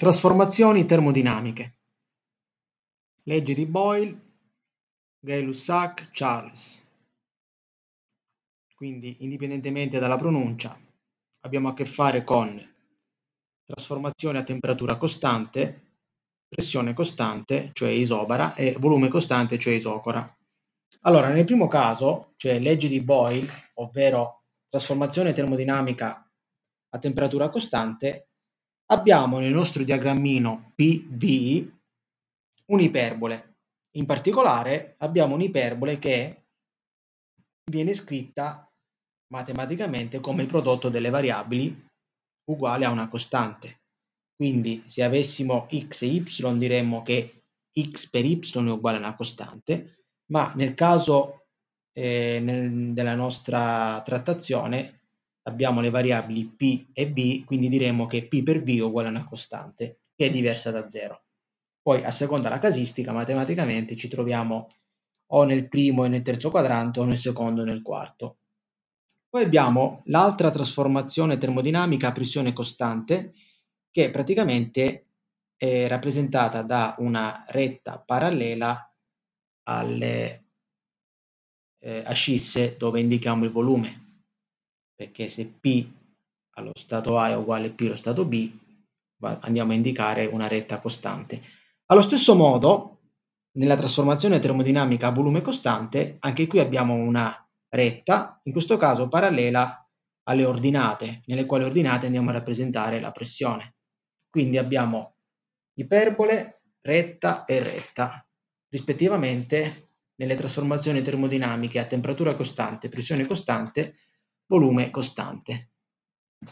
Trasformazioni termodinamiche. Legge di Boyle, Gay-Lussac, Charles. Quindi, indipendentemente dalla pronuncia, abbiamo a che fare con trasformazione a temperatura costante, pressione costante, cioè isobara, e volume costante, cioè isocora. Allora, nel primo caso, cioè legge di Boyle, ovvero trasformazione termodinamica a temperatura costante, abbiamo nel nostro diagrammino PV un'iperbole. In particolare abbiamo un'iperbole che viene scritta matematicamente come prodotto delle variabili uguale a una costante. Quindi se avessimo x e y diremmo che x per y è uguale a una costante, ma nel caso eh, nel, della nostra trattazione abbiamo le variabili p e b, quindi diremo che p per v è uguale a una costante, che è diversa da 0. Poi, a seconda della casistica, matematicamente ci troviamo o nel primo e nel terzo quadrante o nel secondo e nel quarto. Poi abbiamo l'altra trasformazione termodinamica a pressione costante, che praticamente è rappresentata da una retta parallela alle eh, ascisse dove indichiamo il volume perché se P allo stato A è uguale a P allo stato B, andiamo a indicare una retta costante. Allo stesso modo, nella trasformazione termodinamica a volume costante, anche qui abbiamo una retta, in questo caso parallela alle ordinate, nelle quali ordinate andiamo a rappresentare la pressione. Quindi abbiamo iperbole, retta e retta, rispettivamente nelle trasformazioni termodinamiche a temperatura costante pressione costante volume costante.